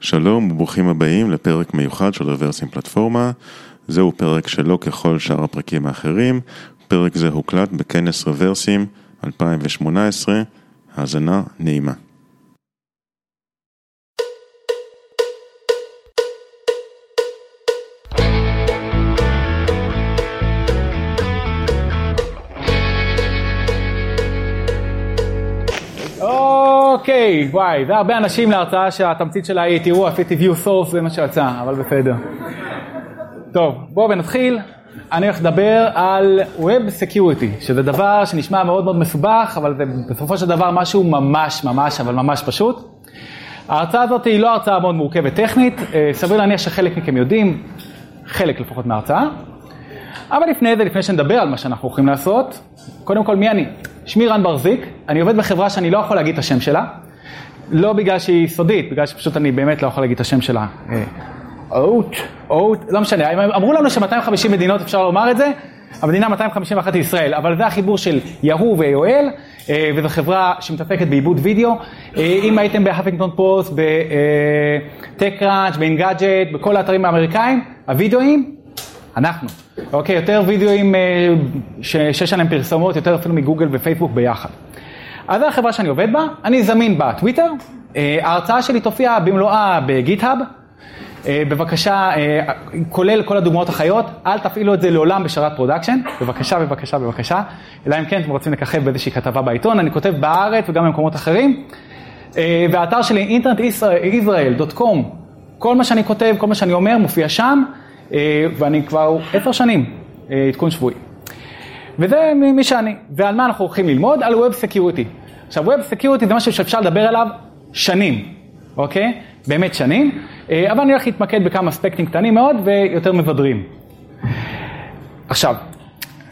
שלום וברוכים הבאים לפרק מיוחד של רוורסים פלטפורמה. זהו פרק שלא ככל שאר הפרקים האחרים. פרק זה הוקלט בכנס רוורסים 2018. האזנה נעימה. אוקיי, וואי, זה הרבה אנשים להרצאה שהתמצית שלה היא, תראו, עשיתי view source, זה מה שיצא, אבל בסדר. טוב, בואו נתחיל. אני הולך לדבר על Web Security, שזה דבר שנשמע מאוד מאוד מסובך, אבל זה בסופו של דבר משהו ממש ממש, אבל ממש פשוט. ההרצאה הזאת היא לא הרצאה מאוד מורכבת טכנית, אה, סביר להניח שחלק מכם יודעים, חלק לפחות מההרצאה. אבל לפני זה, לפני שנדבר על מה שאנחנו הולכים לעשות, קודם כל מי אני? שמי רן ברזיק, אני עובד בחברה שאני לא יכול להגיד את השם שלה, לא בגלל שהיא סודית, בגלל שפשוט אני באמת לא יכול להגיד את השם שלה. אוט, אוט, לא משנה, אמרו לנו ש-250 מדינות אפשר לומר את זה, המדינה 251 היא ישראל, אבל זה החיבור של Yahoo ו AOL, אה, וזו חברה שמתעסקת בעיבוד וידאו. אה, אם הייתם ב Huffington Post, ב TechCrunch, ב Engadget, בכל האתרים האמריקאים, הוידאוים, אנחנו. אוקיי, יותר וידאוים אה, שיש עליהם פרסומות, יותר אפילו מגוגל ופייסבוק ביחד. אז זו החברה שאני עובד בה, אני זמין בטוויטר, ההרצאה שלי תופיע במלואה ב-GitHub. בבקשה, כולל כל הדוגמאות החיות, אל תפעילו את זה לעולם בשרת production, בבקשה, בבקשה, בבקשה, אלא אם כן אתם רוצים לככב באיזושהי כתבה בעיתון, אני כותב בארץ וגם במקומות אחרים. והאתר שלי, internet-israel.com, כל מה שאני כותב, כל מה שאני אומר, מופיע שם, ואני כבר עשר שנים עדכון שבועי. וזה מי שאני. ועל מה אנחנו הולכים ללמוד? על Web Security. עכשיו, Web Security זה משהו שאפשר לדבר עליו שנים, אוקיי? באמת שנים, אבל אני הולך להתמקד בכמה אספקטים קטנים מאוד ויותר מבדרים. עכשיו,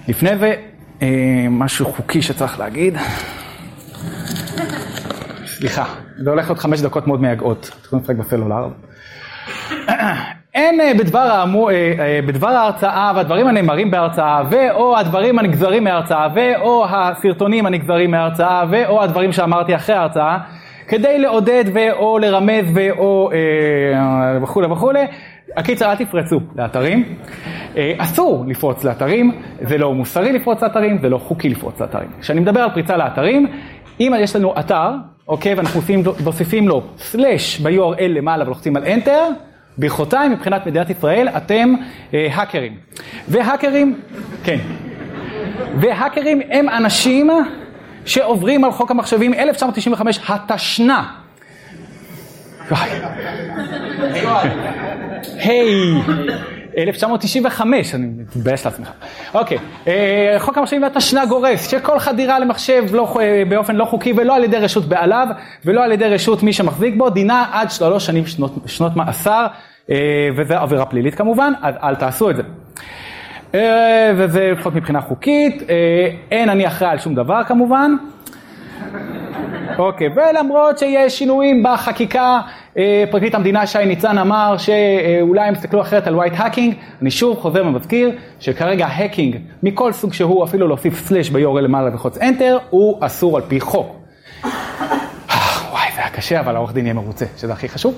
לפני זה, משהו חוקי שצריך להגיד. סליחה, זה הולך להיות חמש דקות מאוד מייגעות, תוכלו לשחק בסלולר. אין בדבר, האמו, בדבר ההרצאה והדברים הנאמרים בהרצאה ואו הדברים הנגזרים מההרצאה ואו הסרטונים הנגזרים מההרצאה ואו הדברים שאמרתי אחרי ההרצאה כדי לעודד ואו לרמז ואו אה, וכולי וכולי. הקיצר, אל תפרצו לאתרים. אה, אסור לפרוץ לאתרים, זה לא מוסרי לפרוץ לאתרים, זה לא חוקי לפרוץ לאתרים. כשאני מדבר על פריצה לאתרים, אם יש לנו אתר, אוקיי, ואנחנו מוסיפים לו סלאש ב-URL למעלה ולוחצים על Enter, ברכותיי, מבחינת מדינת ישראל, אתם אה, האקרים. והאקרים, כן. והאקרים הם אנשים שעוברים על חוק המחשבים 1995, התשנ"א. היי, 1995, אני מתבייש לעצמך. אוקיי, חוק המחשבים התשנ"ה גורס שכל חדירה למחשב לא, באופן לא חוקי ולא על ידי רשות בעליו ולא על ידי רשות מי שמחזיק בו, דינה עד שלוש שנים שנות, שנות מאסר, וזה עבירה פלילית כמובן, אז אל תעשו את זה. וזה לפחות מבחינה חוקית, אין אני אחראי על שום דבר כמובן. אוקיי, ולמרות שיש שינויים בחקיקה, פרקליט המדינה שי ניצן אמר שאולי הם יסתכלו אחרת על white hacking, אני שוב חוזר ומזכיר שכרגע hacking מכל סוג שהוא, אפילו להוסיף slash ב-URL למעלה ולחוץ Enter, הוא אסור על פי חוק. וואי, זה היה קשה, אבל העורך דין יהיה מרוצה, שזה הכי חשוב.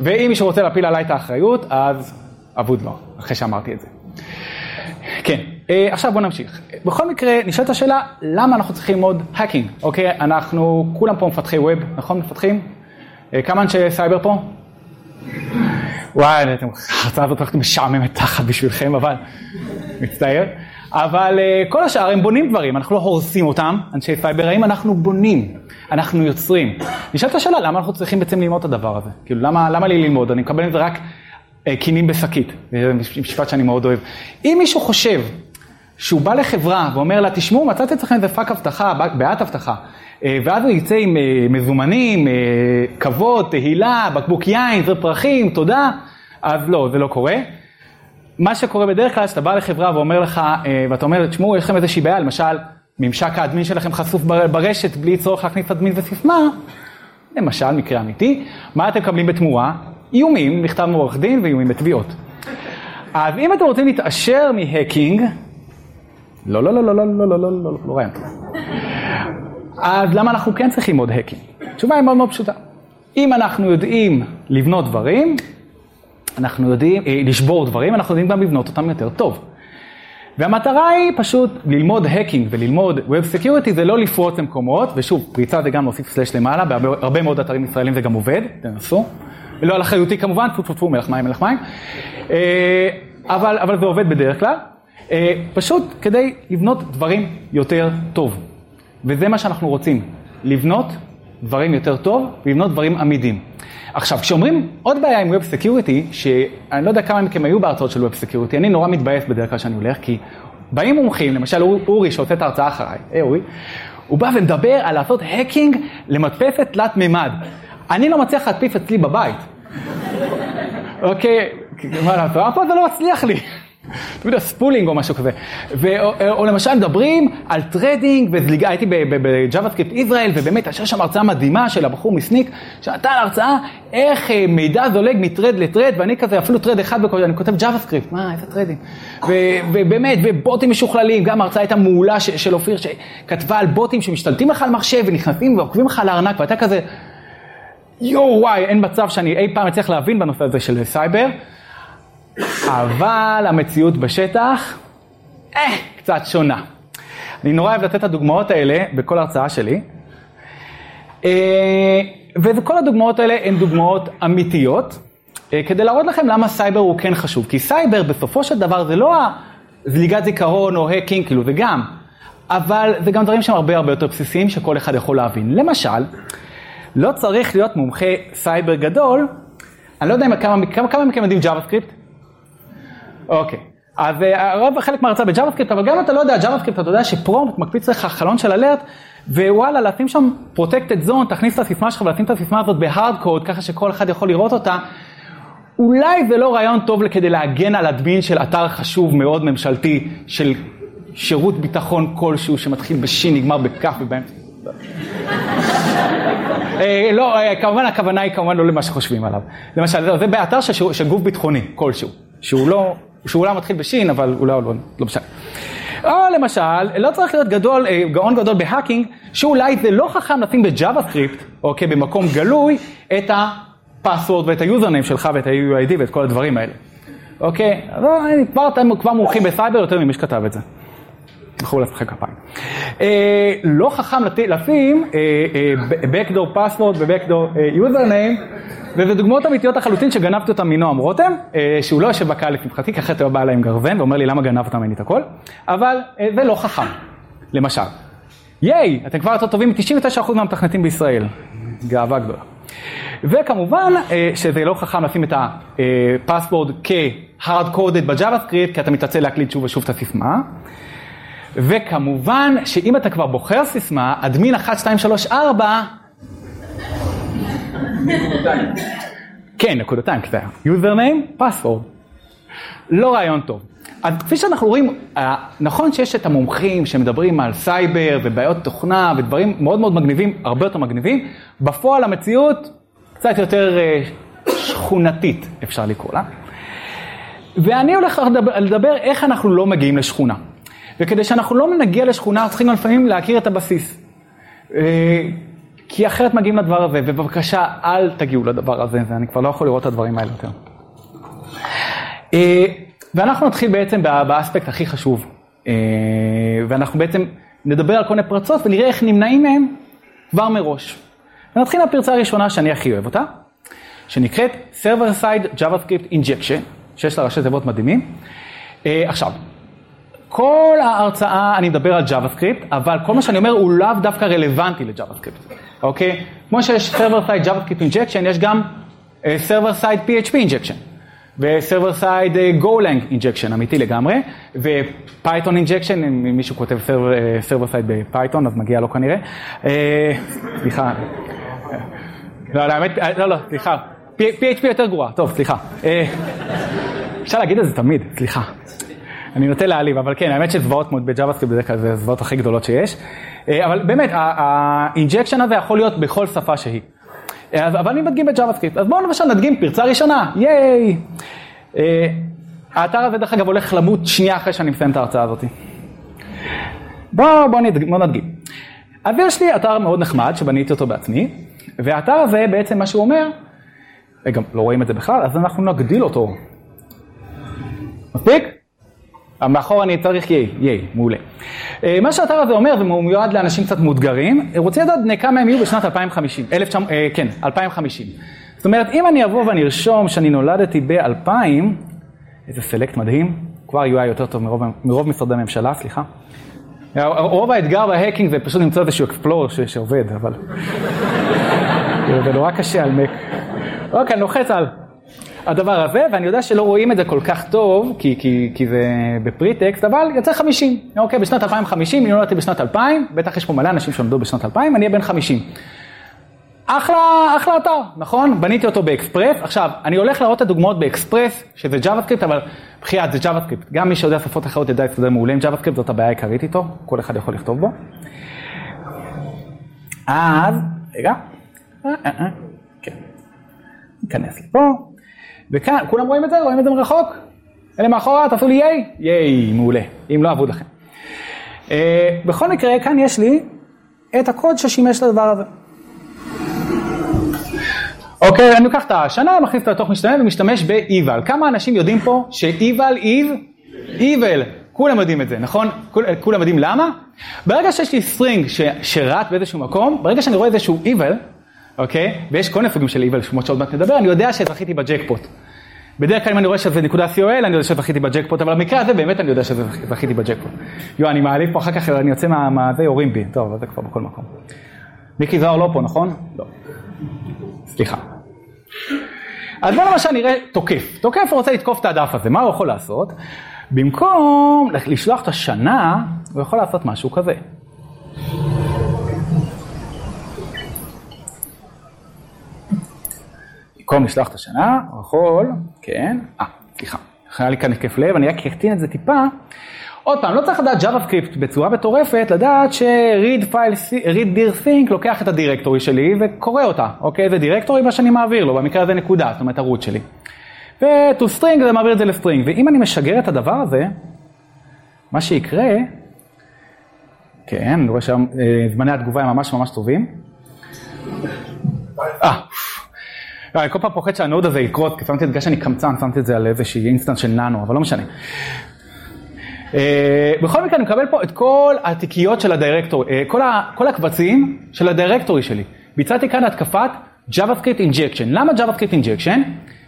ואם מישהו רוצה להפיל עליי את האחריות, אז אבוד לו, אחרי שאמרתי את זה. כן, עכשיו בוא נמשיך. בכל מקרה, נשאלת השאלה, למה אנחנו צריכים ללמוד hacking, אוקיי? אנחנו כולם פה מפתחי web, נכון? מפתחים? כמה אנשי סייבר פה? וואי, ההרצאה הזאת הולכת לשעמם תחת בשבילכם, אבל מצטער. אבל כל השאר הם בונים דברים, אנחנו לא הורסים אותם, אנשי סייבר, האם אנחנו בונים, אנחנו יוצרים. נשאלת השאלה, למה אנחנו צריכים בעצם ללמוד את הדבר הזה? כאילו, למה, למה לי ללמוד? אני מקבל את זה רק קינים בשקית, זה משפט שאני מאוד אוהב. אם מישהו חושב שהוא בא לחברה ואומר לה, תשמעו, מצאתי אצלכם איזה פאק אבטחה, בעיית אבטחה, ואז הוא יצא עם מזומנים, כבוד, תהילה, בקבוק יין, זר פרחים, תודה, אז לא, זה לא קורה. מה שקורה בדרך כלל, שאתה בא לחברה ואומר לך, ואתה אומר, תשמעו, יש לכם איזושהי בעיה, למשל, ממשק האדמין שלכם חשוף ברשת בלי צורך להכניס אדמין וסיסמה, למשל, מקרה אמיתי, מה אתם מקבלים בתמורה? איומים, מכתב מעורך דין ואיומים בתביעות. אז אם אתם רוצים להתעשר מהקינג, לא, לא, לא, לא, לא, לא, לא, לא, לא, לא רעיון. אז למה אנחנו כן צריכים עוד hacking? התשובה היא מאוד מאוד פשוטה. אם אנחנו יודעים לבנות דברים, אנחנו יודעים, אה, לשבור דברים, אנחנו יודעים גם לבנות אותם יותר טוב. והמטרה היא פשוט ללמוד hacking וללמוד Web Security זה לא לפרוץ למקומות, ושוב, פריצה זה גם להוסיף slash למעלה, בהרבה מאוד אתרים ישראלים זה גם עובד, תנסו. לא על אחריותי כמובן, טפו טפו טפו, מלח מים, מלח מים. אה, אבל, אבל זה עובד בדרך כלל. אה, פשוט כדי לבנות דברים יותר טוב. וזה מה שאנחנו רוצים, לבנות דברים יותר טוב ולבנות דברים עמידים. עכשיו, כשאומרים עוד בעיה עם Web Security, שאני לא יודע כמה מכם היו בהרצאות של Web Security, אני נורא מתבאס בדרך כלל שאני הולך, כי באים מומחים, למשל אורי שעושה את ההרצאה אחריי, היי אורי, הוא בא ומדבר על לעשות האקינג למדפסת תלת מימד. אני לא מצליח להדפיס אצלי בבית. אוקיי, מה לעשות? אף פעם זה לא מצליח לי. יודע, spooling או משהו כזה. ו, או, או למשל מדברים על threading וזליגה, הייתי ב-JavaScript ישראל, ובאמת הייתה שם הרצאה מדהימה של הבחור מ-Snyk, שנתן הרצאה איך אה, מידע זולג מ-thread ל-thread, ואני כזה, אפילו thread אחד בקודם, אני כותב JavaScript, מה, איזה thread-ים. ובאמת, ובוטים משוכללים, גם ההרצאה הייתה מעולה של אופיר, שכתבה על בוטים שמשתלטים לך על מחשב ונכנסים ועוקבים לך על הארנק, ואתה כזה, יואו וואי, אין מצב שאני אי פעם אצליח להבין בנושא הזה של סייבר. אבל המציאות בשטח, אה, קצת שונה. אני נורא אוהב לתת את הדוגמאות האלה בכל הרצאה שלי. אה, וכל הדוגמאות האלה הן דוגמאות אמיתיות, אה, כדי להראות לכם למה סייבר הוא כן חשוב. כי סייבר בסופו של דבר זה לא זליגת זיכרון או hacking, כאילו זה גם, אבל זה גם דברים שהם הרבה הרבה יותר בסיסיים שכל אחד יכול להבין. למשל, לא צריך להיות מומחה סייבר גדול, אני לא יודע כמה, כמה, כמה מכם יודעים JavaScript? אוקיי. אז הרוב אה, חלק מהרצאה ב-Java אבל גם אתה לא יודע Java אתה יודע ש-prompt מקפיץ לך חלון של alert, ווואלה, לשים שם protected zone, תכניס את הסיסמה שלך ולשים את הסיסמה הזאת ב-hard code, ככה שכל אחד יכול לראות אותה. אולי זה לא רעיון טוב כדי להגן על אדמין של אתר חשוב מאוד ממשלתי, של שירות ביטחון כלשהו שמתחיל בשין, נגמר בכ"ף ובאמצע. אה, לא, אה, כמובן הכוונה היא כמובן לא למה שחושבים עליו. למשל, זה באתר של גוף ביטחוני כלשהו, שהוא לא שהוא אולי מתחיל בשין, אבל אולי לא, לא משנה. או למשל, לא צריך להיות גדול, אה, גאון גדול ב-hacking, שאולי זה לא חכם לשים ב-JavaScript, אוקיי, במקום גלוי, את ה-password ואת ה-username שלך ואת ה-UID ואת כל הדברים האלה. אוקיי? אז כבר כבר מומחים בסייבר יותר ממי שכתב את זה. תלכו לשחק כפיים. אה, לא חכם לשים אה, אה, backdoor password ו-backdoor אה, username וזה דוגמאות אמיתיות לחלוטין שגנבתי אותם מנועם רותם, אה, שהוא לא יושב בקהל לשמחתי, כי אחרת הוא בא אליי עם גרזן ואומר לי למה גנבת ממני את הכל, אבל אה, זה לא חכם, למשל. ייי, אתם כבר יותר טובים מ-99% מהמתכנתים בישראל, גאווה גדולה. וכמובן שזה לא חכם לשים את ה-password כ-hard coded ב-JavaScript, כי אתה מתעצל להקליד שוב ושוב את הסיסמה. וכמובן שאם אתה כבר בוחר סיסמה, אדמין 1, 2, 3, 4, כן, נקודתיים, כי זה username, password. לא רעיון טוב. אז כפי שאנחנו רואים, אה, נכון שיש את המומחים שמדברים על סייבר ובעיות תוכנה ודברים מאוד מאוד מגניבים, הרבה יותר מגניבים, בפועל המציאות קצת יותר אה, שכונתית, אפשר לקרוא לה. ואני הולך לדבר, לדבר איך אנחנו לא מגיעים לשכונה. וכדי שאנחנו לא נגיע לשכונה, צריכים לפעמים להכיר את הבסיס. אה, כי אחרת מגיעים לדבר הזה, ובבקשה אל תגיעו לדבר הזה, ואני כבר לא יכול לראות את הדברים האלה יותר. אה, ואנחנו נתחיל בעצם באספקט הכי חשוב, אה, ואנחנו בעצם נדבר על כל מיני פרצות ונראה איך נמנעים מהם כבר מראש. ונתחיל מהפרצה הראשונה שאני הכי אוהב אותה, שנקראת Server Side JavaScript Injection, שיש לה ראשי תיבות מדהימים. עכשיו, כל ההרצאה אני מדבר על JavaScript, אבל כל מה שאני אומר הוא לאו דווקא רלוונטי ל-JavaScript. אוקיי? כמו שיש Server Side JavaScript Injection, יש גם uh, Server Side PHP Injection, ו-Server Side uh, GoLang Injection, אמיתי לגמרי, ו-Python Injection, אם מישהו כותב Server, uh, server Side בפייתון, אז מגיע לו כנראה. סליחה. לא, לא, האמת, לא, לא, סליחה. PHP יותר גרוע, טוב, סליחה. אפשר להגיד את זה תמיד, סליחה. אני נוטה להעליב, אבל כן, האמת שזוועות כמו ב-Java בדרך כלל זה הזוועות הכי גדולות שיש. אה, אבל באמת, האינג'קשן הזה יכול להיות בכל שפה שהיא. אה, אבל אני מדגים ב-JavaScript. אז בואו למשל נדגים פרצה ראשונה, ייי! אה, האתר הזה דרך אגב הולך למות שנייה אחרי שאני מסיים את ההרצאה הזאת. בואו בוא נדגים, בוא נדגים. אז יש לי אתר מאוד נחמד שבניתי אותו בעצמי, והאתר הזה בעצם מה שהוא אומר, גם לא רואים את זה בכלל, אז אנחנו נגדיל אותו. מספיק? מאחור אני צריך ייי, ייי, מעולה. אה, מה שהאתר הזה אומר, והוא מיועד לאנשים קצת מאותגרים, רוצה לדעת בני כמה הם יהיו בשנת 2050, 1900, כן, 2050. זאת אומרת, אם אני אבוא ואני ארשום שאני נולדתי ב-2000, איזה select מדהים, כבר UI יותר טוב מרוב, מרוב משרדי הממשלה, סליחה. רוב האתגר ב-hacking זה פשוט למצוא איזשהו Explorer שעובד, אבל... זה נורא קשה על מק. אוקיי, אני לוחץ על הדבר הזה, ואני יודע שלא רואים את זה כל כך טוב, כי, כי, כי זה בפריטקסט, אבל יוצא 50. אוקיי, בשנת 2050, אני נולדתי בשנת 2000, בטח יש פה מלא אנשים שלמדו בשנת 2000, אני אהיה בן 50. אחלה, אחלה אתר, נכון? בניתי אותו ב-Express. עכשיו, אני הולך להראות את הדוגמאות ב-Express, שזה JavaScript, אבל בחייאת זה JavaScript. גם מי שיודע שפות אחרות ידע להסתדר מעולה עם JavaScript, זאת הבעיה העיקרית איתו, כל אחד יכול לכתוב בו. אז, רגע, אה, אה, אה, כן, ניכנס לפה, וכאן, כולם רואים את זה? רואים את זה מרחוק? אלה מאחורה, תעשו לי ייי? ייי, מעולה, אם לא אבוד לכם. בכל מקרה, כאן יש לי את הקוד ששימש לדבר הזה. אוקיי, אני לוקח את השנה, מכניס אותה לתוך משתנה ומשתמש ב-Eval. כמה אנשים יודעים פה ש-eval is evil, כולם יודעים את זה, נכון? כול, כולם יודעים למה? ברגע שיש לי string שרץ באיזשהו מקום, ברגע שאני רואה איזשהו eval, אוקיי? ויש כל מיני סוגים של eval, שמות שעוד מעט נדבר, אני יודע שזכיתי בג'קפוט. בדרך כלל אם אני רואה שזה נקודה CO.IL, אני יודע שזכיתי בג'קפוט, אבל במקרה הזה באמת אני יודע שזכיתי בג'קפוט. יו, אני מעליב פה אחר כך, אני יוצא מהזה, יורים בי. טוב, זה כבר בכל מקום. מיקי זוהר לא פה, נכון? לא. סליחה. אז בוא למשל נראה תוקף. תוקף רוצה לתקוף את הדף הזה, מה הוא יכול לעשות? במקום לשלוח את השנה, הוא יכול לעשות משהו כזה. במקום לשלוח את השנה, הוא יכול, כן, אה, סליחה, היה לי כאן התקף לב, אני רק אקטין את זה טיפה. עוד פעם, לא צריך לדעת JavaScript בצורה מטורפת, לדעת ש-read file, read dir think לוקח את הדירקטורי שלי וקורא אותה, אוקיי? זה דירקטורי מה שאני מעביר לו, במקרה הזה נקודה, זאת אומרת הרות שלי. ו-to string זה מעביר את זה ל-string, ואם אני משגר את הדבר הזה, מה שיקרה, כן, אני רואה שזמני התגובה הם ממש ממש טובים. אה, אני כל פעם פוחד שה-Node הזה יקרוס, כי שמתי את בגלל שאני קמצן, שמתי את זה על איזושהי instance של ננו, אבל לא משנה. אה, בכל מקרה אני מקבל פה את כל התיקיות של ה-directory, אה, כל, כל הקבצים של ה-directory שלי. ביצעתי כאן התקפת JavaScript injection. למה JavaScript injection?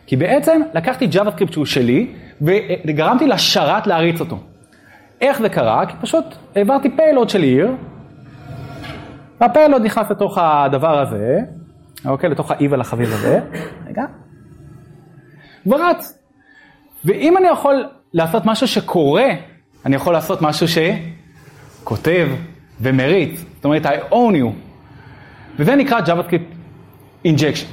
כי בעצם לקחתי JavaScript שהוא שלי וגרמתי לשרת להריץ אותו. איך זה קרה? כי פשוט העברתי פיילוד של עיר, והפיילוד נכנס לתוך הדבר הזה, אוקיי? לתוך ה-Evil החביב הזה, רגע, ורץ. ואם אני יכול לעשות משהו שקורה אני יכול לעשות משהו שכותב ומריץ, זאת אומרת, I own you, וזה נקרא JavaScript injection.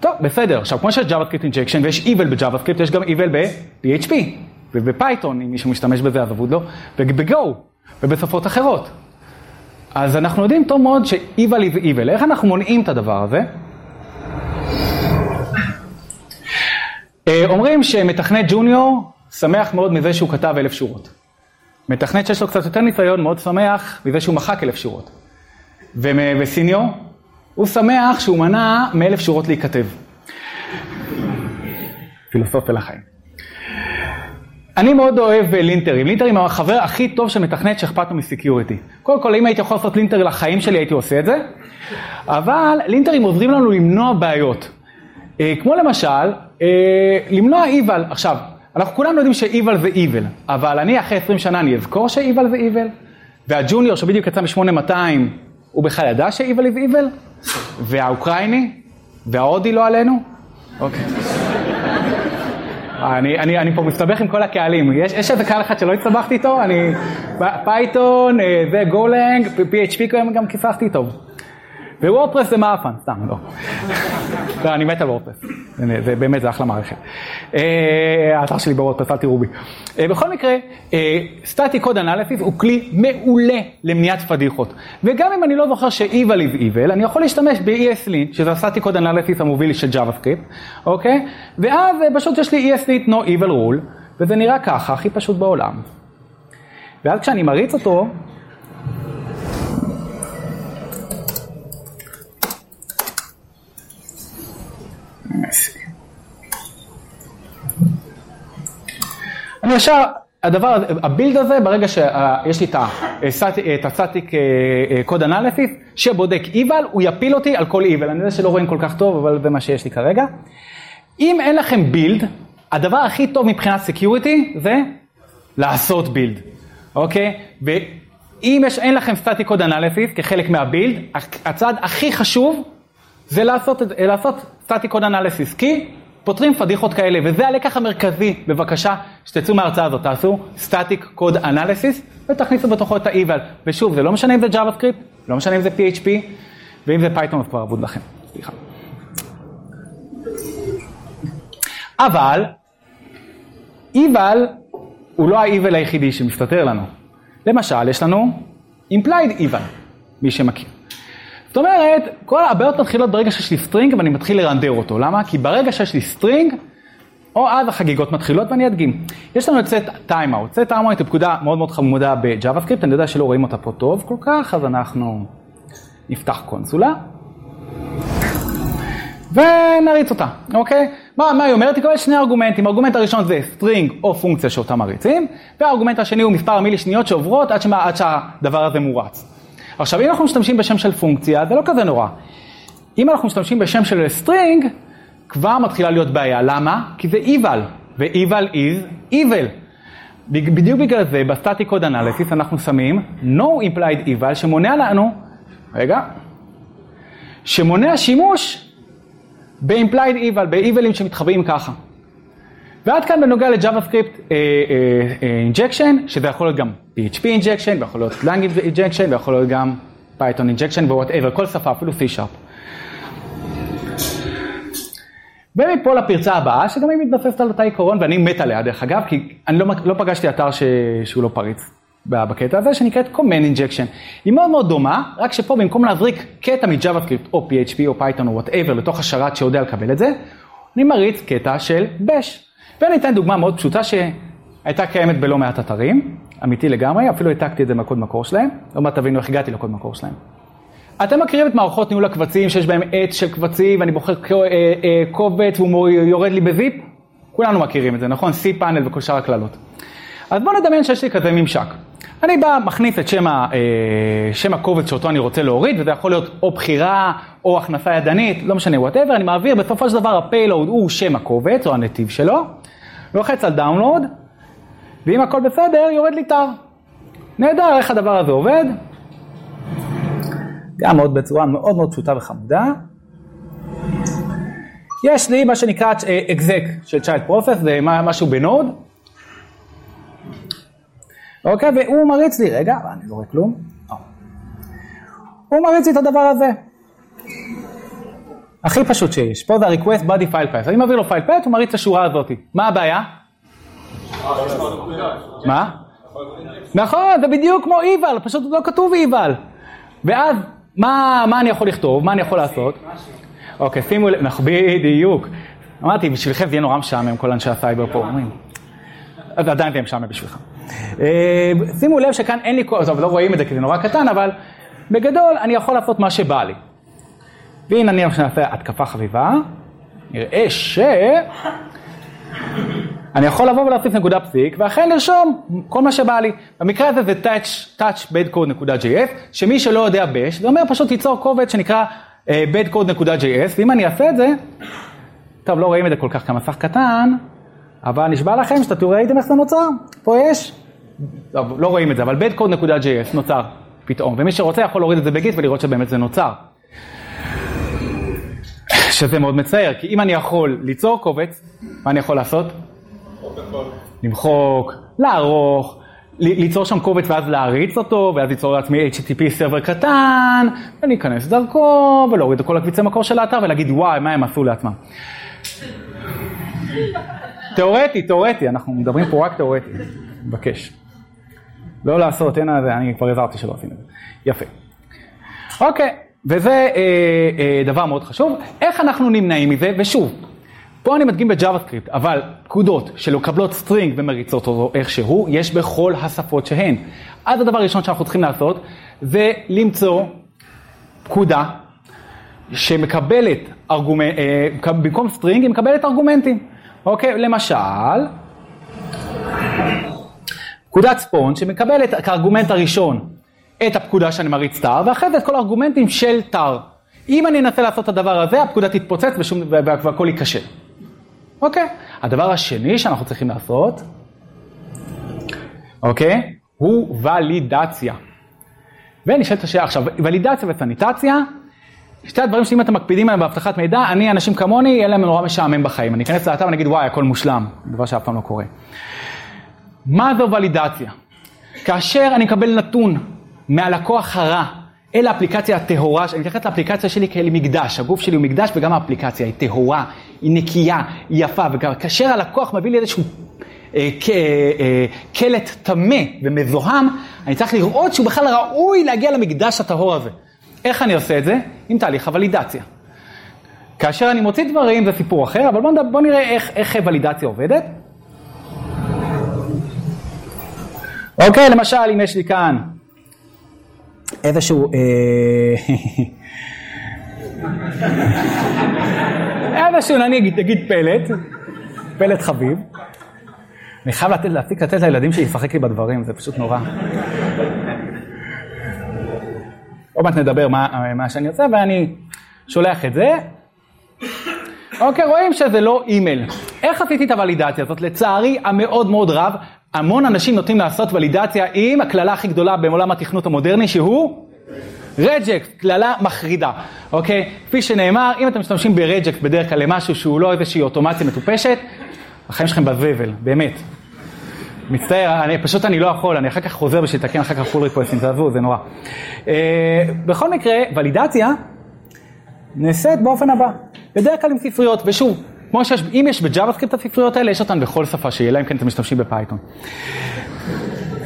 טוב, בסדר, עכשיו כמו שיש JavaScript injection ויש evil ב-JavaScript, יש גם evil ב-PHP ובפייתון, אם מישהו משתמש בזה אז אבוד לו, וב-Go ובשפות אחרות. אז אנחנו יודעים טוב מאוד ש-evil is evil. איך אנחנו מונעים את הדבר הזה? אה, אומרים שמתכנת ג'וניור שמח מאוד מזה שהוא כתב אלף שורות. מתכנת שיש לו קצת יותר ניסיון מאוד שמח מזה שהוא מחק אלף שורות. וסיניור, הוא שמח שהוא מנע מאלף שורות להיכתב. פילוסופיה לחיים. אני מאוד אוהב לינטרים. לינטרים הם החבר הכי טוב של מתכנת שאכפת לו מסקיוריטי. קודם כל, אם הייתי יכול לעשות לינטר לחיים שלי, הייתי עושה את זה. אבל לינטרים עוזרים לנו למנוע בעיות. אה, כמו למשל, אה, למנוע איבל. עכשיו, אנחנו כולנו יודעים ש-eval זה evil, אבל אני אחרי 20 שנה אני אזכור ש-eval זה evil? והג'וניור שבדיוק יצא מ-8200, הוא בכלל ידע ש-eval זה evil? והאוקראיני? וההודי לא עלינו? אוקיי. אני, אני, אני פה מסתבך עם כל הקהלים, יש, יש איזה קהל אחד שלא הסתבכתי איתו, אני Python, אה, זה Golang, PHP גם קיפחתי איתו. ו-WordPress זה מאפן, סתם, לא. לא, אני מת על וורדפרס, זה באמת, זה אחלה מערכת. אה, האתר שלי בוורדפרס, אל תראו בי. אה, בכל מקרה, סטטי קוד אנליסיס הוא כלי מעולה למניעת פדיחות. וגם אם אני לא זוכר ש-Evil is Evil, אני יכול להשתמש ב-ESLint, שזה הסטטי קוד אנליסיס המוביל של JavaScript, אוקיי? ואז אה, פשוט יש לי ESLint no evil rule, וזה נראה ככה, הכי פשוט בעולם. ואז כשאני מריץ אותו, אני ישר, הדבר הזה, ה-build הזה, ברגע שיש לי את ה-static code analysis, שבודק eval, הוא יפיל אותי על כל eval. אני יודע שלא רואים כל כך טוב, אבל זה מה שיש לי כרגע. אם אין לכם build, הדבר הכי טוב מבחינת security זה לעשות build, אוקיי? ואם יש, אין לכם static code analysis כחלק מה-build, הצעד הכי חשוב זה לעשות, לעשות static code analysis, כי פותרים פדיחות כאלה, וזה הלקח המרכזי, בבקשה, שתצאו מההרצאה הזאת, תעשו סטטיק קוד אנליסיס, ותכניסו בתוכו את ה-eval. ושוב, זה לא משנה אם זה JavaScript, לא משנה אם זה PHP, ואם זה Python אז כבר אבוד לכם, סליחה. אבל, eval הוא לא ה-eval היחידי שמסתתר לנו. למשל, יש לנו implied eval, מי שמכיר. זאת אומרת, כל הבעיות מתחילות ברגע שיש לי string ואני מתחיל לרנדר אותו. למה? כי ברגע שיש לי string, או אז החגיגות מתחילות ואני אדגים. יש לנו את set timeout. set timeout היא פקודה מאוד מאוד חמודה ב-JavaScript, אני יודע שלא רואים אותה פה טוב כל כך, אז אנחנו נפתח קונסולה. ונריץ אותה, אוקיי? מה, מה היא אומרת? היא קוראת שני ארגומנטים. הארגומנט הראשון זה string או פונקציה שאותה מריצים, והארגומנט השני הוא מספר המילי שניות שעוברות עד, שמה, עד שהדבר הזה מורץ. עכשיו, אם אנחנו משתמשים בשם של פונקציה, זה לא כזה נורא. אם אנחנו משתמשים בשם של string, כבר מתחילה להיות בעיה. למה? כי זה eval, ו-eval is evil. בדיוק בגלל זה, ב-static code analysis אנחנו שמים no implied eval שמונע לנו, רגע, שמונע שימוש ב-implied eval, ב-eval ים שמתחבאים ככה. ועד כאן בנוגע ל-JavaScript injection, שזה יכול להיות גם PHP injection, ויכול להיות Language injection, ויכול להיות גם Python injection, ו-whatever, כל שפה, אפילו C-Sharp. ומפה לפרצה הבאה, שגם היא מתבססת על אותה עיקרון, ואני מת עליה דרך אגב, כי אני לא, לא פגשתי אתר ש, שהוא לא פריץ בקטע הזה, שנקראת Command Injection. היא מאוד מאוד דומה, רק שפה במקום להזריק קטע מ-JavaScript או PHP או Python או whatever לתוך השרת שיודע לקבל את זה, אני מריץ קטע של Bash. ואני אתן דוגמה מאוד פשוטה שהייתה קיימת בלא מעט אתרים, אמיתי לגמרי, אפילו העתקתי את זה מהקוד מקור שלהם, עוד מעט תבינו איך הגעתי לקוד מקור שלהם. אתם מכירים את מערכות ניהול הקבצים שיש בהם עץ של קבצים ואני בוחר אה, אה, קובץ והוא יורד לי בזיפ? כולנו מכירים את זה, נכון? C פאנל וכל שאר הקללות. אז בואו נדמיין שיש לי כזה ממשק. אני בא, מכניס את שם, ה, אה, שם הקובץ שאותו אני רוצה להוריד, וזה יכול להיות או בחירה או הכנסה ידנית, לא משנה, whatever, אני מעביר, בסופו של דבר ה-payload הוא שם הקובץ או הנתיב שלו, לוחץ על download, ואם הכל בסדר, יורד לי tar. נהדר, איך הדבר הזה עובד? גם מאוד בצורה מאוד מאוד פשוטה וחמודה. יש לי מה שנקרא exec של child process, זה משהו ב-Node. אוקיי, והוא מריץ לי, רגע, אני לא רואה כלום. הוא מריץ לי את הדבר הזה. הכי פשוט שיש, פה זה ה-request body file path, אני מעביר לו file path, הוא מריץ את השורה הזאת. מה הבעיה? מה? נכון, זה בדיוק כמו איבל, פשוט לא כתוב איבל. ואז, מה, אני יכול לכתוב? מה אני יכול לעשות? אוקיי, שימו לב, נכון, בדיוק. אמרתי, בשבילכם זה יהיה נורא משעמם, כל אנשי הסייבר פה אומרים. אז עדיין זה יהיה משעמם בשבילך. אה, שימו לב שכאן אין לי, טוב, לא רואים את זה כי זה נורא קטן, אבל בגדול אני יכול לעשות מה שבא לי. והנה אני נעשה התקפה חביבה, נראה ש... אני יכול לבוא ולהוסיף נקודה פסיק, ואכן לרשום כל מה שבא לי. במקרה הזה זה touch, touch bedcode.js, שמי שלא יודע בש, זה אומר פשוט תיצור קובץ שנקרא uh, bedcode.js, ואם אני אעשה את זה, טוב, לא רואים את זה כל כך כמסך קטן, אבל נשבע לכם שאתם ראיתם איך זה נוצר. פה יש, טוב, לא רואים את זה, אבל bedcode.js נוצר פתאום, ומי שרוצה יכול להוריד את זה בגיט ולראות שבאמת זה נוצר. שזה מאוד מצער, כי אם אני יכול ליצור קובץ, מה אני יכול לעשות? למחוק, לערוך, ליצור שם קובץ ואז להריץ אותו, ואז ליצור לעצמי HTTP סרבר קטן, ולהיכנס דרכו, ולהוריד את כל הקביצי מקור של האתר, ולהגיד וואי, מה הם עשו לעצמם. תיאורטי, תיאורטי, אנחנו מדברים פה רק תיאורטי, מבקש. לא לעשות, אין, אני כבר הזהרתי שלא עושים את זה. יפה. אוקיי, וזה אה, אה, דבר מאוד חשוב. איך אנחנו נמנעים מזה? ושוב, פה אני מדגים ב-JavaScript, אבל פקודות שמקבלות string ומריצות אותו איכשהו, יש בכל השפות שהן. אז הדבר הראשון שאנחנו צריכים לעשות, זה למצוא פקודה שמקבלת ארגומנט, אה, במקום string היא מקבלת ארגומנטים. אוקיי, למשל, פקודת spawn שמקבלת כארגומנט הראשון את הפקודה שאני מריץ tar, ואחרי זה את כל הארגומנטים של tar. אם אני אנסה לעשות את הדבר הזה, הפקודה תתפוצץ ושום, והכל ייכשל. אוקיי? הדבר השני שאנחנו צריכים לעשות, אוקיי? הוא ולידציה. ונשאלת השאלה עכשיו, ולידציה וסניטציה, שתי הדברים שאם אתם מקפידים עליהם באבטחת מידע, אני, אנשים כמוני, יהיה להם נורא משעמם בחיים. אני אכנס לאתר ואני אגיד, וואי, הכל מושלם, דבר שאף פעם לא קורה. מה זו ולידציה? כאשר אני מקבל נתון מהלקוח הרע אל האפליקציה הטהורה, אני מתייחס לאפליקציה שלי כאל מקדש, הגוף שלי הוא מקדש וגם האפליקציה היא טהורה, היא נקייה, היא יפה, וכאשר הלקוח מביא לי איזשהו אה, אה, קלט טמא ומזוהם, אני צריך לראות שהוא בכלל ראוי להגיע למקדש הטהור הזה. איך אני עושה את זה? עם תהליך הוולידציה. כאשר אני מוציא דברים זה סיפור אחר, אבל בואו בוא נראה איך, איך ולידציה עובדת. אוקיי, למשל, אם יש לי כאן איזשהו... אה, איזשהו, נגיד, נגיד פלט, פלט חביב. אני חייב לתת, להפסיק לתת לילדים שלי לשחק לי בדברים, זה פשוט נורא. עוד מעט נדבר מה, מה שאני עושה, ואני שולח את זה. אוקיי, רואים שזה לא אימייל. איך עשיתי את הוולידציה הזאת? לצערי המאוד מאוד רב, המון אנשים נוטים לעשות ולידציה עם הקללה הכי גדולה בעולם התכנות המודרני, שהוא רג'קט, קללה מחרידה, אוקיי? כפי שנאמר, אם אתם משתמשים ברג'קט בדרך כלל למשהו שהוא לא איזושהי אוטומציה מטופשת, החיים שלכם בזבל, באמת. מצטער, אני, פשוט אני לא יכול, אני אחר כך חוזר בשביל לתקן אחר כך pull request ים, תעזבו, זה נורא. אה, בכל מקרה, ולידציה נעשית באופן הבא, בדרך כלל עם ספריות, ושוב, כמו שיש, אם יש ב-JavaScript הספריות האלה, יש אותן בכל שפה שיהיה, אלא אם כן אתם משתמשים ב-Python.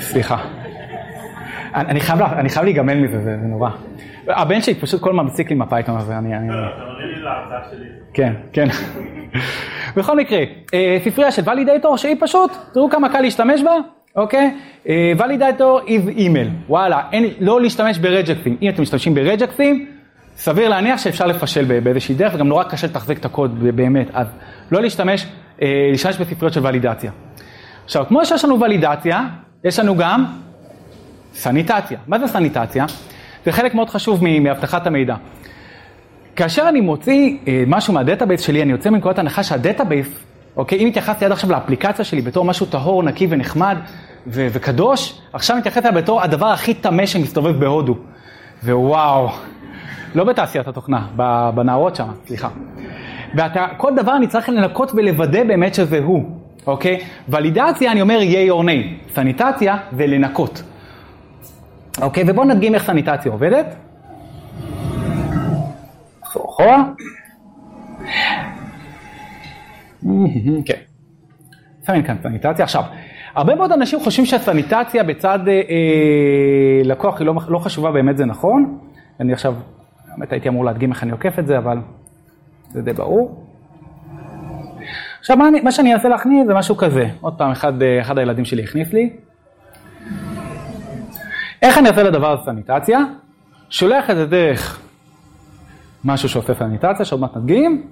סליחה. אני, אני, חייב, אני חייב להיגמל מזה, זה, זה נורא. הבן שלי פשוט כל הזמן מציק לי עם ה-Python הזה, אני... אני... כן, כן. בכל מקרה, אה, ספרייה של ולידייטור שהיא פשוט, תראו כמה קל להשתמש בה, אוקיי? ולידייטור is email, וואלה, אין, לא להשתמש ברג'קטים. אם אתם משתמשים ברג'קטים, סביר להניח שאפשר לפשל באיזושהי דרך, וגם נורא קשה לתחזק את הקוד באמת, אז לא להשתמש, אה, להשתמש בספריות של ולידציה. עכשיו, כמו שיש לנו ולידציה, יש לנו גם סניטציה. מה זה סניטציה? זה חלק מאוד חשוב מאבטחת המידע. כאשר אני מוציא אה, משהו מה-database שלי, אני יוצא מנקודת הנחה שה-database, אוקיי, אם התייחסתי עד עכשיו לאפליקציה שלי בתור משהו טהור, נקי ונחמד ו- וקדוש, עכשיו אני מתייחס אליה בתור הדבר הכי טמא שמסתובב בהודו. ווואו, לא בתעשיית התוכנה, בנהרות שם, סליחה. וכל דבר אני צריך לנקות ולוודא באמת שזה הוא, אוקיי? ולידציה אני אומר yay or nay, סניטציה זה לנקות. אוקיי, ובואו נדגים איך סניטציה עובדת. אחורה. כן. שמים כאן סניטציה. עכשיו, הרבה מאוד אנשים חושבים שהסניטציה בצד אה, אה, לקוח היא לא, לא חשובה, באמת זה נכון. אני עכשיו, באמת הייתי אמור להדגים איך אני עוקף את זה, אבל זה די ברור. עכשיו, מה, אני, מה שאני אעשה להכניס זה משהו כזה. עוד פעם, אחד, אה, אחד הילדים שלי הכניס לי. איך אני עושה לדבר הזה סניטציה? שולח את זה דרך משהו שעושה סניטציה, שעוד מעט נדגים,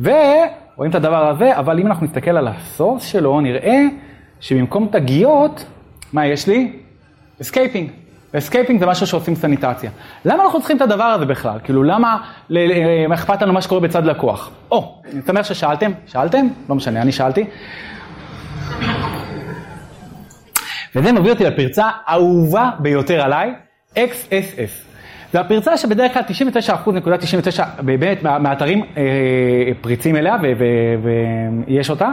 ורואים את הדבר הזה, אבל אם אנחנו נסתכל על ה source שלו, נראה שבמקום תגיות, מה יש לי? escaping. escaping זה משהו שעושים סניטציה. למה אנחנו צריכים את הדבר הזה בכלל? כאילו, למה אכפת לנו מה שקורה בצד לקוח? או, אני שמח ששאלתם, שאלתם? לא משנה, אני שאלתי. וזה מביא אותי לפרצה האהובה ביותר עליי, XSS. זו הפרצה שבדרך כלל 99.99 באמת מהאתרים אה, פריצים אליה ויש אותה,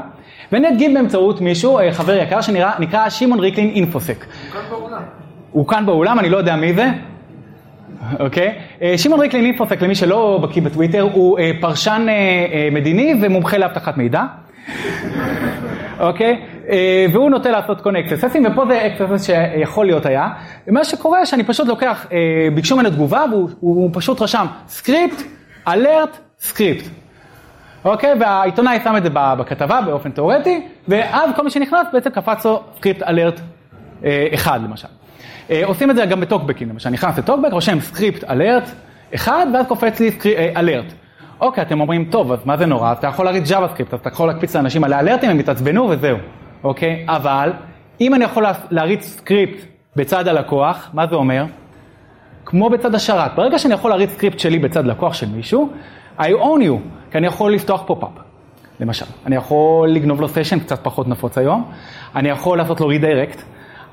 ונדגים באמצעות מישהו, אה, חבר יקר שנקרא שמעון ריקלין אינפוסק. הוא כאן באולם. הוא כאן באולם, אני לא יודע מי זה. אוקיי? אה, שמעון ריקלין אינפוסק, למי שלא בקיא בטוויטר, הוא אה, פרשן אה, מדיני ומומחה לאבטחת מידע. אוקיי? אה, והוא נוטה לעשות כל מיני XSS ים, ופה זה XSS שיכול להיות היה. ומה שקורה שאני פשוט לוקח, אה, ביקשו ממנו תגובה, והוא פשוט רשם script, alert, script. אוקיי? והעיתונאי שם את זה בכתבה באופן תיאורטי, ואז כל מי שנכנס בעצם קפץ לו script alert אה, אחד למשל. עושים את זה גם בטוקבקים, למשל, נכנס לטוקבק, רושם script alert אחד, ואז קופץ לי alert. אוקיי, אתם אומרים, טוב, אז מה זה נורא? אתה יכול להריץ JavaScript, אתה יכול להקפיץ לאנשים על ה alert ים, הם יתעצבנו וזהו, אוקיי? אבל אם אני יכול לה- להריץ סקריפט בצד הלקוח, מה זה אומר? כמו בצד השרת. ברגע שאני יכול להריץ סקריפט שלי בצד לקוח של מישהו, I own you, כי אני יכול לפתוח pop-up, למשל. אני יכול לגנוב לו session, קצת פחות נפוץ היום. אני יכול לעשות לו redirect.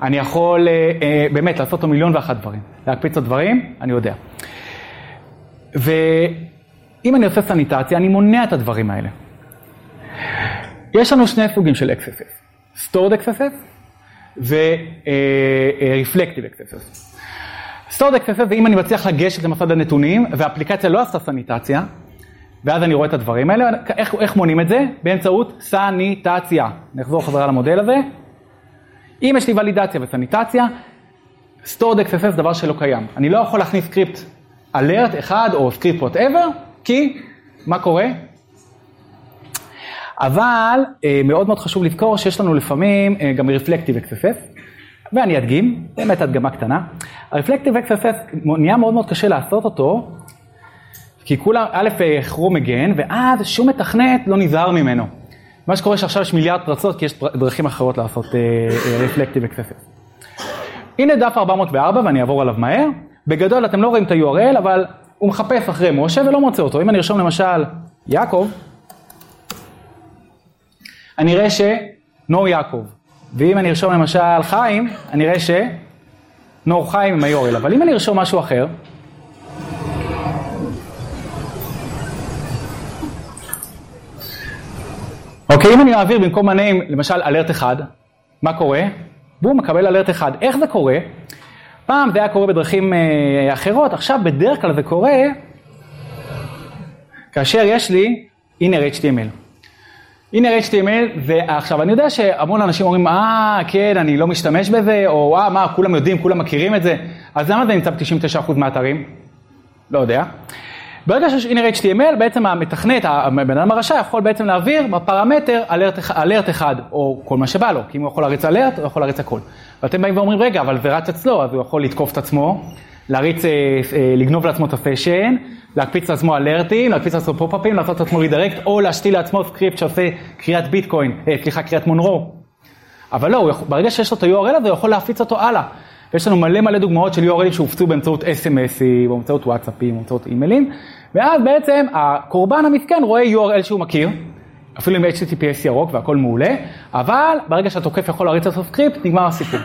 אני יכול אה, אה, באמת לעשות לו מיליון ואחת דברים. להקפיץ לו דברים, אני יודע. ואם אני עושה סניטציה, אני מונע את הדברים האלה. יש לנו שני סוגים של XSS, stored XSS ו-reflective XSS. stored XSS זה אם אני מצליח לגשת למסד הנתונים והאפליקציה לא עשתה סניטציה, ואז אני רואה את הדברים האלה, איך, איך מונים את זה? באמצעות סניטציה. נחזור חזרה למודל הזה. אם יש לי ולידציה וסניטציה, stored XSS זה דבר שלא קיים. אני לא יכול להכניס script alert אחד או script whatever, כי מה קורה? אבל אה, מאוד מאוד חשוב לזכור שיש לנו לפעמים אה, גם reflective XSS, ואני אדגים, באמת הדגמה קטנה. ה reflective XSS נהיה מאוד מאוד קשה לעשות אותו, כי כרום, א', כרום מגן, ואז שום מתכנת לא נזהר ממנו. מה שקורה שעכשיו יש מיליארד פרצות, כי יש דרכים אחרות לעשות רפלקטיב XSS. הנה דף 404 ואני אעבור עליו מהר. בגדול אתם לא רואים את ה-URL, אבל הוא מחפש אחרי משה ולא מוצא אותו. אם אני ארשום למשל יעקב, אני אראה ש-No יעקב. ואם אני ארשום למשל חיים, אני אראה ש-No חיים עם ה-URL. אבל אם אני ארשום משהו אחר, אוקיי, אם אני מעביר במקום הנעים, למשל אלרט אחד, מה קורה? בום, מקבל אלרט אחד. איך זה קורה? פעם זה היה קורה בדרכים אה, אחרות, עכשיו בדרך כלל זה קורה כאשר יש לי inner HTML. Inner HTML, ועכשיו אני יודע שהמון אנשים אומרים, אה, כן, אני לא משתמש בזה, או אה, מה, כולם יודעים, כולם מכירים את זה, אז למה זה נמצא ב-99% מהאתרים? לא יודע. ברגע שיש inner HTML, בעצם המתכנת, הבן אדם הרשע, יכול בעצם להעביר בפרמטר alert, alert אחד, או כל מה שבא לו, כי אם הוא יכול להריץ alert, הוא יכול להריץ הכל. ואתם באים ואומרים, רגע, אבל זה רץ אצלו, אז הוא יכול לתקוף את עצמו, להריץ, אה, אה, לגנוב לעצמו את ה session, להקפיץ לעצמו alert ים, להקפיץ לעצמו pop-up ים, לעשות לעצמו redirect, או להשתיל לעצמו סקריפט שעושה כריית ביטקוין, אה, סליחה, כריית מונרו. אבל לא, יכול, ברגע שיש לו את ה-URL הזה, הוא יכול להפיץ אותו הלאה. ויש לנו מלא מלא דוגמאות של URLים שהופצו באמצעות SMSים, באמצעות וואטסאפים, באמצעות אימיילים, ואז בעצם הקורבן המסכן רואה URL שהוא מכיר, אפילו עם HTTPS ירוק והכל מעולה, אבל ברגע שהתוקף יכול להריץ לעשות סקריפט, נגמר הסיפור.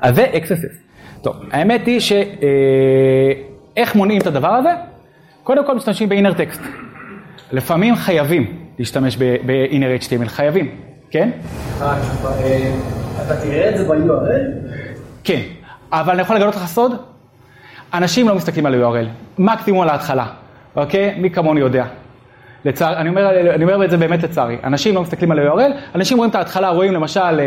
אז זה XSS. טוב, האמת היא ש... אה, איך מונעים את הדבר הזה? קודם כל משתמשים ב-inner text. לפעמים חייבים להשתמש ב-inner HTML, חייבים, כן? אתה תראה את זה ב-URL? כן, אבל אני יכול לגלות לך סוד? אנשים לא מסתכלים על ה-URL, מקסימום על ההתחלה, אוקיי? מי כמוני יודע. לצער, אני אומר, אני אומר את זה באמת לצערי, אנשים לא מסתכלים על ה-URL, אנשים רואים את ההתחלה, רואים למשל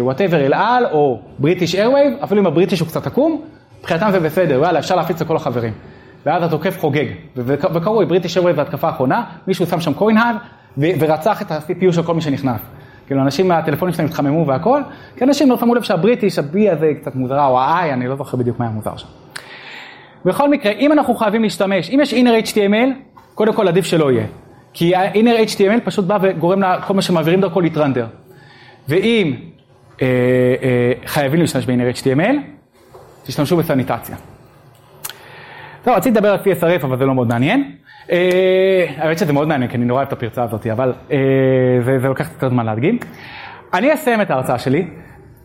whatever אל על או British Airways, אפילו אם ה British הוא קצת עקום, מבחינתם זה בסדר, יאללה, אפשר להפיץ לכל החברים. ואז התוקף חוגג, וקראו, British Airways בהתקפה האחרונה, מישהו שם שם Coinhive ורצח את ה-CPU של כל מי שנכנס. כאילו אנשים מהטלפונים שלהם התחממו והכל, כי אנשים לא שמו לב שהבריטיש, ה-B הזה קצת מוזרה, או ה-I, אני לא זוכר בדיוק מה היה מוזר שם. בכל מקרה, אם אנחנו חייבים להשתמש, אם יש inner HTML, קודם כל עדיף שלא יהיה. כי ה-inner HTML פשוט בא וגורם לכל מה שמעבירים דרכו להתרנדר. ואם אה, אה, חייבים להשתמש ב-inner HTML, תשתמשו בסניטציה. טוב, רציתי לדבר על CSRF, אבל זה לא מאוד מעניין. אה, האמת שזה מאוד מעניין, כי אני נורא אוהב את הפרצה הזאת, אבל אה, זה, לוקח קצת זמן להדגים. אני אסיים את ההרצאה שלי.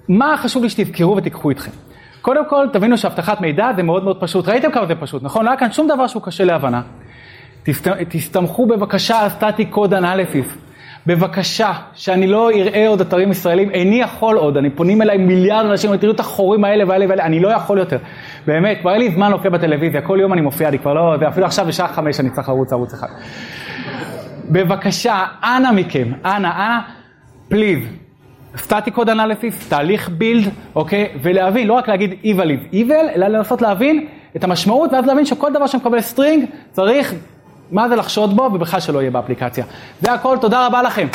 מה חשוב לי שתזכרו ותיקחו איתכם? קודם כל, תבינו שאבטחת מידע זה מאוד מאוד פשוט. ראיתם כמה זה פשוט, נכון? לא היה כאן שום דבר שהוא קשה להבנה. תסת... תסתמכו בבקשה על סטטיק קוד אנליסיס. בבקשה, שאני לא אראה עוד אתרים ישראלים, איני יכול עוד, אני פונים אליי מיליארד אנשים, תראו את החורים האלה והאלה והאלה, אני לא יכול יותר. באמת, כבר אין לי זמן להופיע בטלוויזיה, כל יום אני מופיע, אני כבר לא, אפילו עכשיו בשעה חמש אני צריך לרוץ ערוץ אחד. בבקשה, אנא מכם, אנא, אנא, please, static code analysis, תהליך build, אוקיי? ולהבין, לא רק להגיד evil is evil, אלא לנסות להבין את המשמעות, ואז להבין שכל דבר שמקבל string, צריך, מה זה לחשוד בו, ובכלל שלא יהיה באפליקציה. זה הכל, תודה רבה לכם.